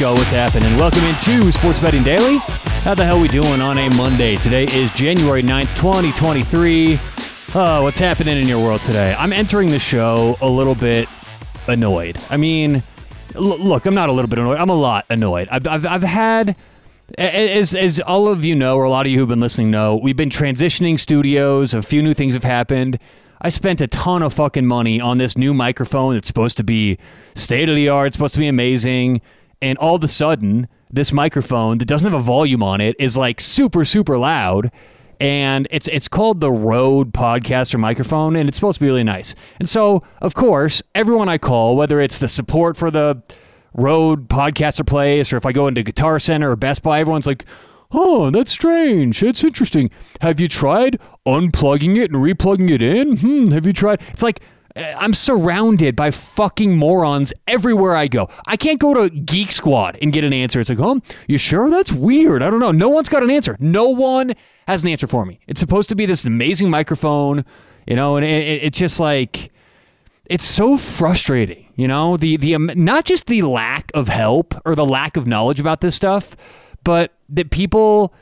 go. What's happening? Welcome into Sports Betting Daily. How the hell we doing on a Monday? Today is January 9th, 2023. Oh, uh, what's happening in your world today? I'm entering the show a little bit annoyed. I mean, l- look, I'm not a little bit annoyed. I'm a lot annoyed. I've, I've, I've had, as, as all of you know, or a lot of you who've been listening know, we've been transitioning studios. A few new things have happened. I spent a ton of fucking money on this new microphone that's supposed to be state of the art, supposed to be amazing. And all of a sudden, this microphone that doesn't have a volume on it is like super, super loud. And it's it's called the Rode Podcaster microphone, and it's supposed to be really nice. And so, of course, everyone I call, whether it's the support for the Rode Podcaster place, or if I go into Guitar Center or Best Buy, everyone's like, Oh, that's strange. It's interesting. Have you tried unplugging it and replugging it in? Hmm, have you tried? It's like I'm surrounded by fucking morons everywhere I go. I can't go to Geek Squad and get an answer. It's like, oh, you sure? That's weird. I don't know. No one's got an answer. No one has an answer for me. It's supposed to be this amazing microphone, you know, and it, it's just like it's so frustrating, you know, the the um, not just the lack of help or the lack of knowledge about this stuff, but that people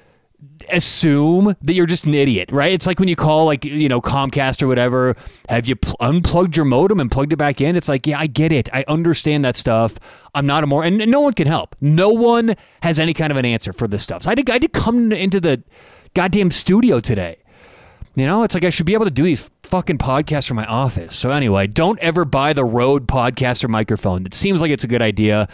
assume that you're just an idiot, right? It's like when you call like, you know, Comcast or whatever, have you pl- unplugged your modem and plugged it back in? It's like, yeah, I get it. I understand that stuff. I'm not a more and no one can help. No one has any kind of an answer for this stuff. So I to, I to come into the goddamn studio today. You know, it's like I should be able to do these fucking podcasts from my office. So anyway, don't ever buy the Rode podcaster microphone. It seems like it's a good idea.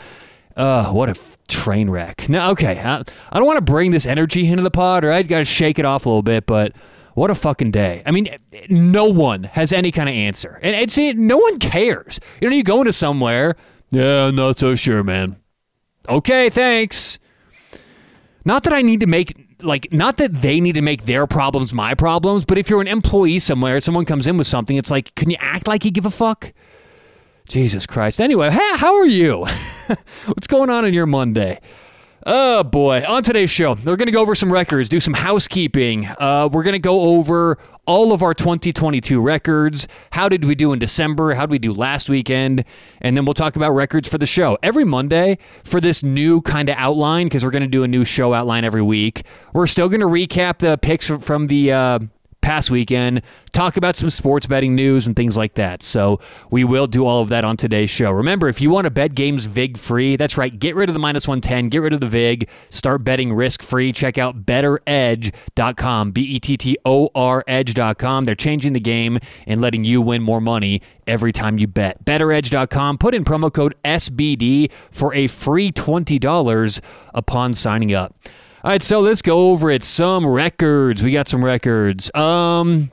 Uh, what a f- train wreck. No, okay. I, I don't want to bring this energy into the pod, or I'd got to shake it off a little bit, but what a fucking day. I mean, no one has any kind of answer. And it's no one cares. You know, you go into somewhere, yeah, I'm not so sure, man. Okay, thanks. Not that I need to make like not that they need to make their problems my problems, but if you're an employee somewhere, someone comes in with something, it's like, can you act like you give a fuck? Jesus Christ. Anyway, hey, how are you? What's going on in your Monday? Oh boy, on today's show, we're going to go over some records, do some housekeeping. Uh, we're going to go over all of our 2022 records. How did we do in December? How did we do last weekend? And then we'll talk about records for the show. Every Monday for this new kind of outline, because we're going to do a new show outline every week, we're still going to recap the picks from the. Uh, past weekend, talk about some sports betting news and things like that. So we will do all of that on today's show. Remember, if you want to bet games VIG free, that's right, get rid of the minus 110, get rid of the VIG, start betting risk free. Check out bettoredge.com, B E T T O R edge.com. They're changing the game and letting you win more money every time you bet. BettorEdge.com, put in promo code SBD for a free $20 upon signing up. All right, so let's go over it. Some records. We got some records. Um,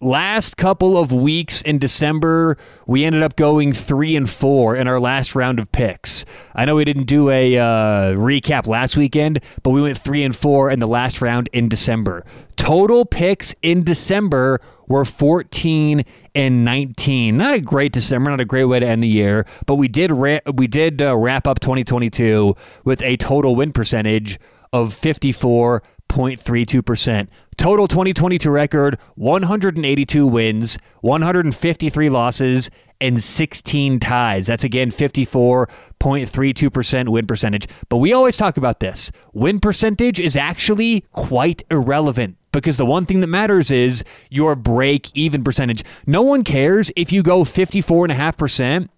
last couple of weeks in December, we ended up going three and four in our last round of picks. I know we didn't do a uh, recap last weekend, but we went three and four in the last round in December. Total picks in December were 14 and 19. Not a great December, not a great way to end the year, but we did ra- we did uh, wrap up 2022 with a total win percentage of 54.32%. Total 2022 record 182 wins, 153 losses, and 16 ties. That's again 54.32% win percentage. But we always talk about this. Win percentage is actually quite irrelevant because the one thing that matters is your break even percentage. No one cares if you go 54.5%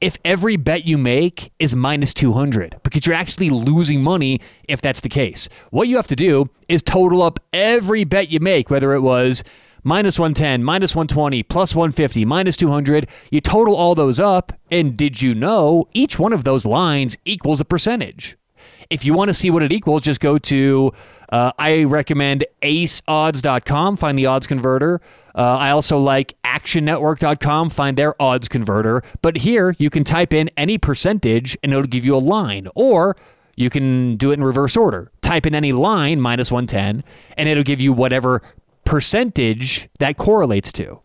if every bet you make is minus 200 because you're actually losing money if that's the case. What you have to do is total up every bet you make, whether it was minus 110, minus 120, plus 150, minus 200. You total all those up, and did you know each one of those lines equals a percentage? If you want to see what it equals, just go to, uh, I recommend aceodds.com, find the odds converter. Uh, I also like actionnetwork.com, find their odds converter. But here you can type in any percentage and it'll give you a line. Or you can do it in reverse order. Type in any line minus 110 and it'll give you whatever percentage that correlates to.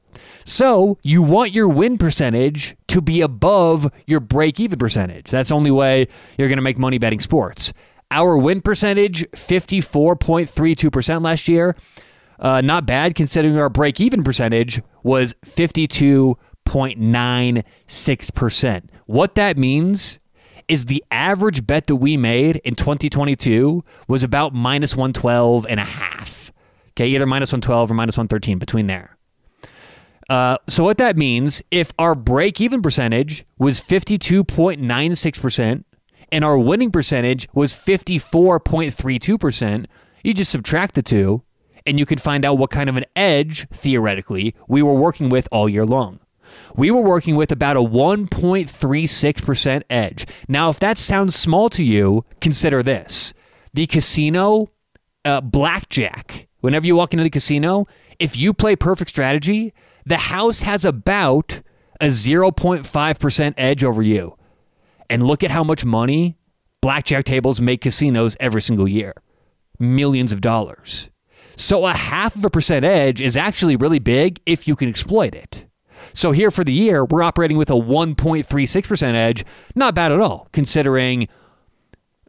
So you want your win percentage to be above your break even percentage. That's the only way you're going to make money betting sports. Our win percentage, 54.32% last year. Uh, not bad considering our break even percentage was 52.96%. What that means is the average bet that we made in 2022 was about minus 112 and a half. Okay, either minus 112 or minus 113 between there. Uh, so what that means, if our break even percentage was 52.96% and our winning percentage was 54.32%, you just subtract the two and you could find out what kind of an edge, theoretically, we were working with all year long. We were working with about a 1.36% edge. Now, if that sounds small to you, consider this the casino uh, blackjack. Whenever you walk into the casino, if you play perfect strategy, the house has about a 0.5% edge over you. And look at how much money blackjack tables make casinos every single year millions of dollars. So a half of a percent edge is actually really big if you can exploit it. So here for the year, we're operating with a 1.36% edge. Not bad at all, considering,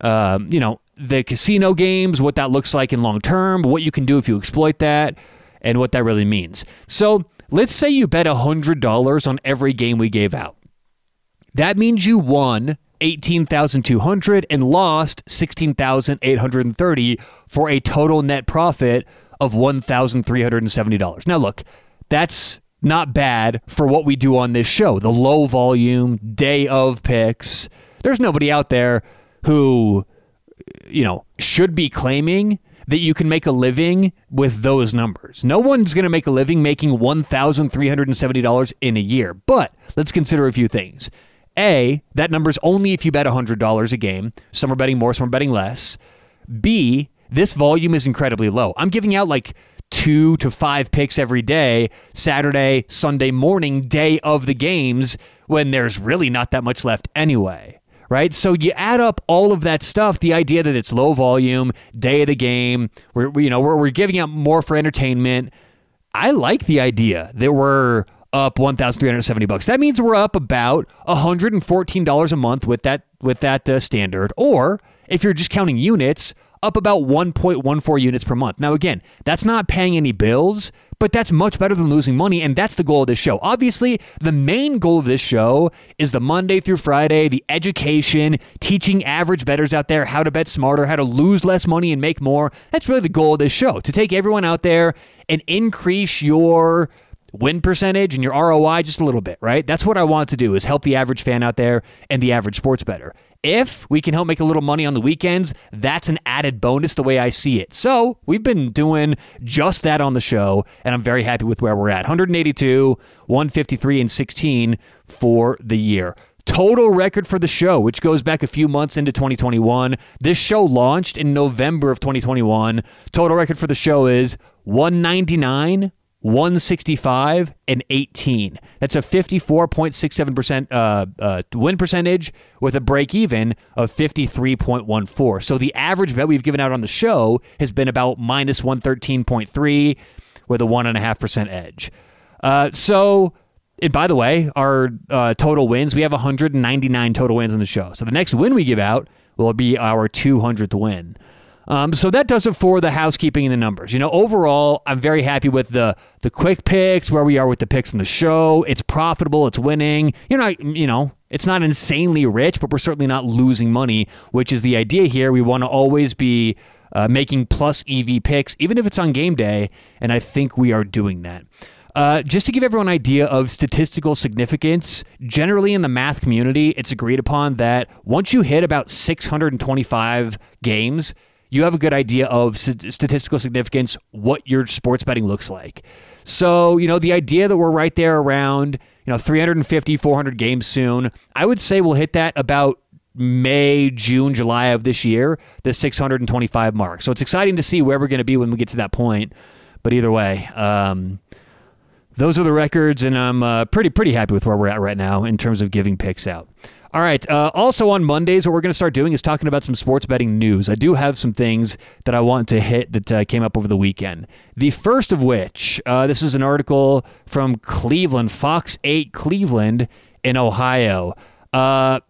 um, you know, the casino games, what that looks like in long term, what you can do if you exploit that, and what that really means. So let's say you bet $100 on every game we gave out. That means you won 18,200 and lost 16,830 for a total net profit of $1,370. Now look, that's not bad for what we do on this show. The low volume day of picks. There's nobody out there who you know should be claiming that you can make a living with those numbers. No one's going to make a living making $1,370 in a year. But let's consider a few things. A, that number's only if you bet $100 a game. Some are betting more, some are betting less. B, this volume is incredibly low. I'm giving out like two to five picks every day, Saturday, Sunday morning, day of the games, when there's really not that much left anyway. Right. So you add up all of that stuff, the idea that it's low volume, day of the game, we're, you know, we're, we're giving out more for entertainment. I like the idea that we're up 1370 bucks. That means we're up about $114 a month with that with that uh, standard or if you're just counting units, up about 1.14 units per month. Now, again, that's not paying any bills, but that's much better than losing money. And that's the goal of this show. Obviously, the main goal of this show is the Monday through Friday, the education, teaching average bettors out there how to bet smarter, how to lose less money and make more. That's really the goal of this show to take everyone out there and increase your win percentage and your ROI just a little bit, right? That's what I want to do is help the average fan out there and the average sports better. If we can help make a little money on the weekends, that's an added bonus the way I see it. So we've been doing just that on the show, and I'm very happy with where we're at 182, 153, and 16 for the year total record for the show, which goes back a few months into 2021. This show launched in November of 2021. Total record for the show is 199, 165 and 18. That's a 54.67% uh, uh, win percentage with a break even of 53.14. So the average bet we've given out on the show has been about minus 113.3 with a 1.5% edge. Uh, so, and by the way, our uh, total wins, we have 199 total wins on the show. So the next win we give out will be our 200th win. Um, so that does it for the housekeeping and the numbers. You know, overall, I'm very happy with the the quick picks, where we are with the picks in the show. It's profitable, it's winning. You know, you know, it's not insanely rich, but we're certainly not losing money, which is the idea here. We want to always be uh, making plus EV picks, even if it's on game day, and I think we are doing that. Uh, just to give everyone an idea of statistical significance, generally in the math community, it's agreed upon that once you hit about 625 games, you have a good idea of statistical significance, what your sports betting looks like. So, you know, the idea that we're right there around, you know, 350, 400 games soon, I would say we'll hit that about May, June, July of this year, the 625 mark. So it's exciting to see where we're going to be when we get to that point. But either way, um, those are the records, and I'm uh, pretty pretty happy with where we're at right now in terms of giving picks out. All right. Uh, also on Mondays, what we're going to start doing is talking about some sports betting news. I do have some things that I want to hit that uh, came up over the weekend. The first of which, uh, this is an article from Cleveland, Fox 8 Cleveland in Ohio. Uh,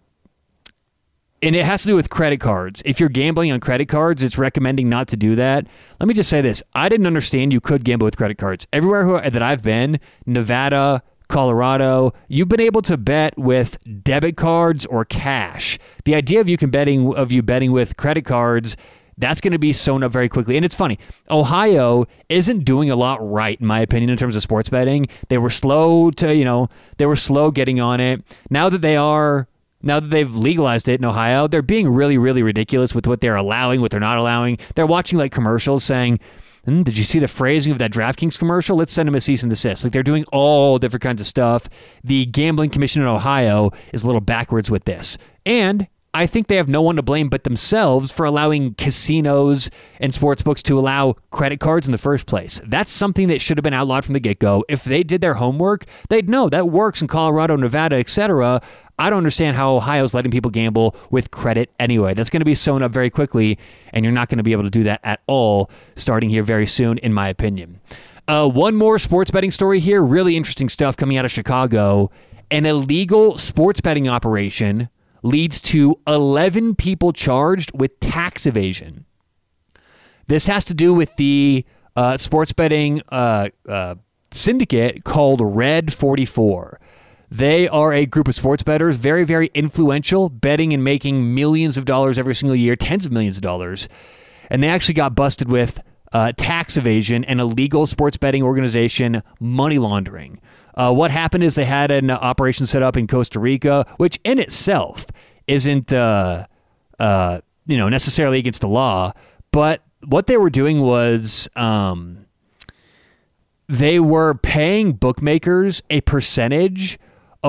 and it has to do with credit cards. If you're gambling on credit cards, it's recommending not to do that. Let me just say this I didn't understand you could gamble with credit cards. Everywhere that I've been, Nevada, Colorado, you've been able to bet with debit cards or cash. The idea of you can betting of you betting with credit cards that's going to be sewn up very quickly. And it's funny, Ohio isn't doing a lot right, in my opinion, in terms of sports betting. They were slow to, you know, they were slow getting on it. Now that they are now that they've legalized it in Ohio, they're being really, really ridiculous with what they're allowing, what they're not allowing. They're watching like commercials saying, mm, "Did you see the phrasing of that DraftKings commercial? Let's send them a cease and desist." Like they're doing all different kinds of stuff. The gambling commission in Ohio is a little backwards with this, and I think they have no one to blame but themselves for allowing casinos and sports books to allow credit cards in the first place. That's something that should have been outlawed from the get go. If they did their homework, they'd know that works in Colorado, Nevada, etc. I don't understand how Ohio's letting people gamble with credit anyway. That's going to be sewn up very quickly, and you're not going to be able to do that at all starting here very soon, in my opinion. Uh, one more sports betting story here. Really interesting stuff coming out of Chicago. An illegal sports betting operation leads to 11 people charged with tax evasion. This has to do with the uh, sports betting uh, uh, syndicate called Red 44. They are a group of sports bettors, very, very influential, betting and making millions of dollars every single year, tens of millions of dollars. And they actually got busted with uh, tax evasion and illegal sports betting organization money laundering. Uh, what happened is they had an operation set up in Costa Rica, which in itself isn't uh, uh, you know necessarily against the law, but what they were doing was um, they were paying bookmakers a percentage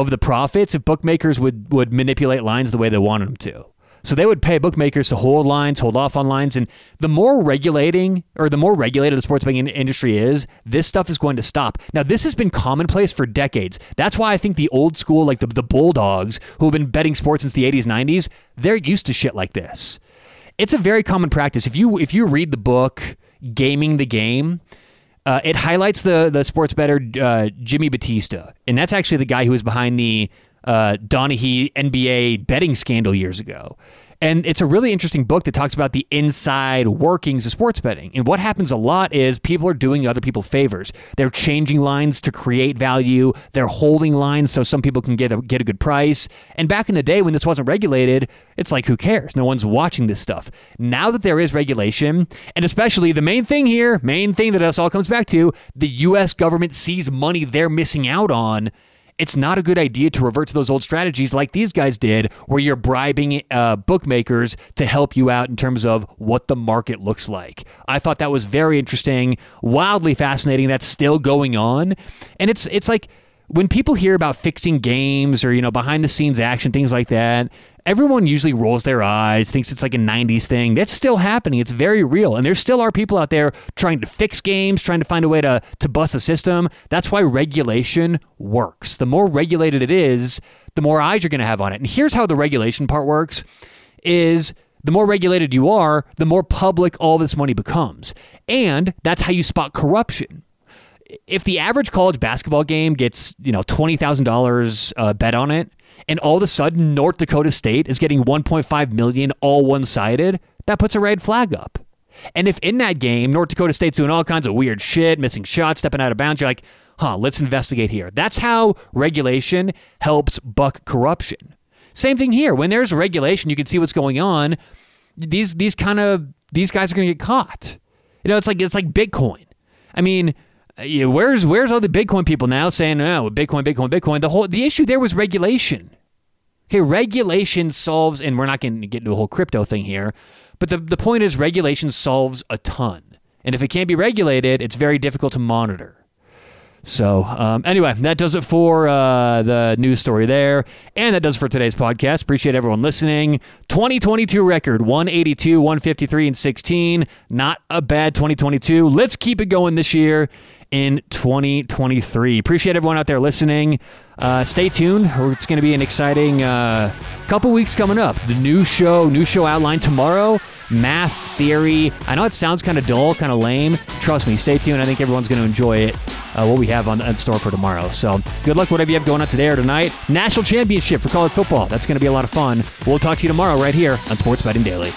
of the profits if bookmakers would would manipulate lines the way they wanted them to. So they would pay bookmakers to hold lines, hold off on lines, and the more regulating or the more regulated the sports betting industry is, this stuff is going to stop. Now, this has been commonplace for decades. That's why I think the old school, like the, the Bulldogs, who have been betting sports since the 80s, 90s, they're used to shit like this. It's a very common practice. If you if you read the book Gaming the Game, uh, it highlights the the sports bettor uh, Jimmy Battista, and that's actually the guy who was behind the uh, Donaghy NBA betting scandal years ago. And it's a really interesting book that talks about the inside workings of sports betting. And what happens a lot is people are doing other people favors. They're changing lines to create value. They're holding lines so some people can get a, get a good price. And back in the day when this wasn't regulated, it's like, who cares? No one's watching this stuff. Now that there is regulation, and especially the main thing here, main thing that us all comes back to, the U.S. government sees money they're missing out on it's not a good idea to revert to those old strategies like these guys did, where you're bribing uh, bookmakers to help you out in terms of what the market looks like. I thought that was very interesting, wildly fascinating. That's still going on, and it's it's like when people hear about fixing games or you know behind the scenes action things like that everyone usually rolls their eyes, thinks it's like a 90s thing. That's still happening. It's very real. And there still are people out there trying to fix games, trying to find a way to, to bust a system. That's why regulation works. The more regulated it is, the more eyes you're going to have on it. And here's how the regulation part works is the more regulated you are, the more public all this money becomes. And that's how you spot corruption if the average college basketball game gets you know twenty thousand uh, dollars bet on it, and all of a sudden North Dakota State is getting 1.5 million all one-sided, that puts a red flag up. And if in that game North Dakota State's doing all kinds of weird shit, missing shots, stepping out of bounds, you're like, huh, let's investigate here. That's how regulation helps buck corruption. Same thing here. When there's regulation, you can see what's going on. These these kind of these guys are going to get caught. You know, it's like it's like Bitcoin. I mean, where's where's all the Bitcoin people now saying, "Oh, Bitcoin, Bitcoin, Bitcoin"? The whole the issue there was regulation. Okay, regulation solves, and we're not going to get into a whole crypto thing here, but the the point is regulation solves a ton, and if it can't be regulated, it's very difficult to monitor. So, um, anyway, that does it for uh, the news story there. And that does for today's podcast. Appreciate everyone listening. 2022 record 182, 153, and 16. Not a bad 2022. Let's keep it going this year in 2023. Appreciate everyone out there listening. Uh, stay tuned. It's going to be an exciting uh, couple weeks coming up. The new show, new show outline tomorrow. Math theory. I know it sounds kind of dull, kind of lame. Trust me, stay tuned. I think everyone's going to enjoy it. Uh, what we have on, on store for tomorrow. So good luck, whatever you have going on today or tonight. National championship for college football. That's going to be a lot of fun. We'll talk to you tomorrow right here on Sports Betting Daily.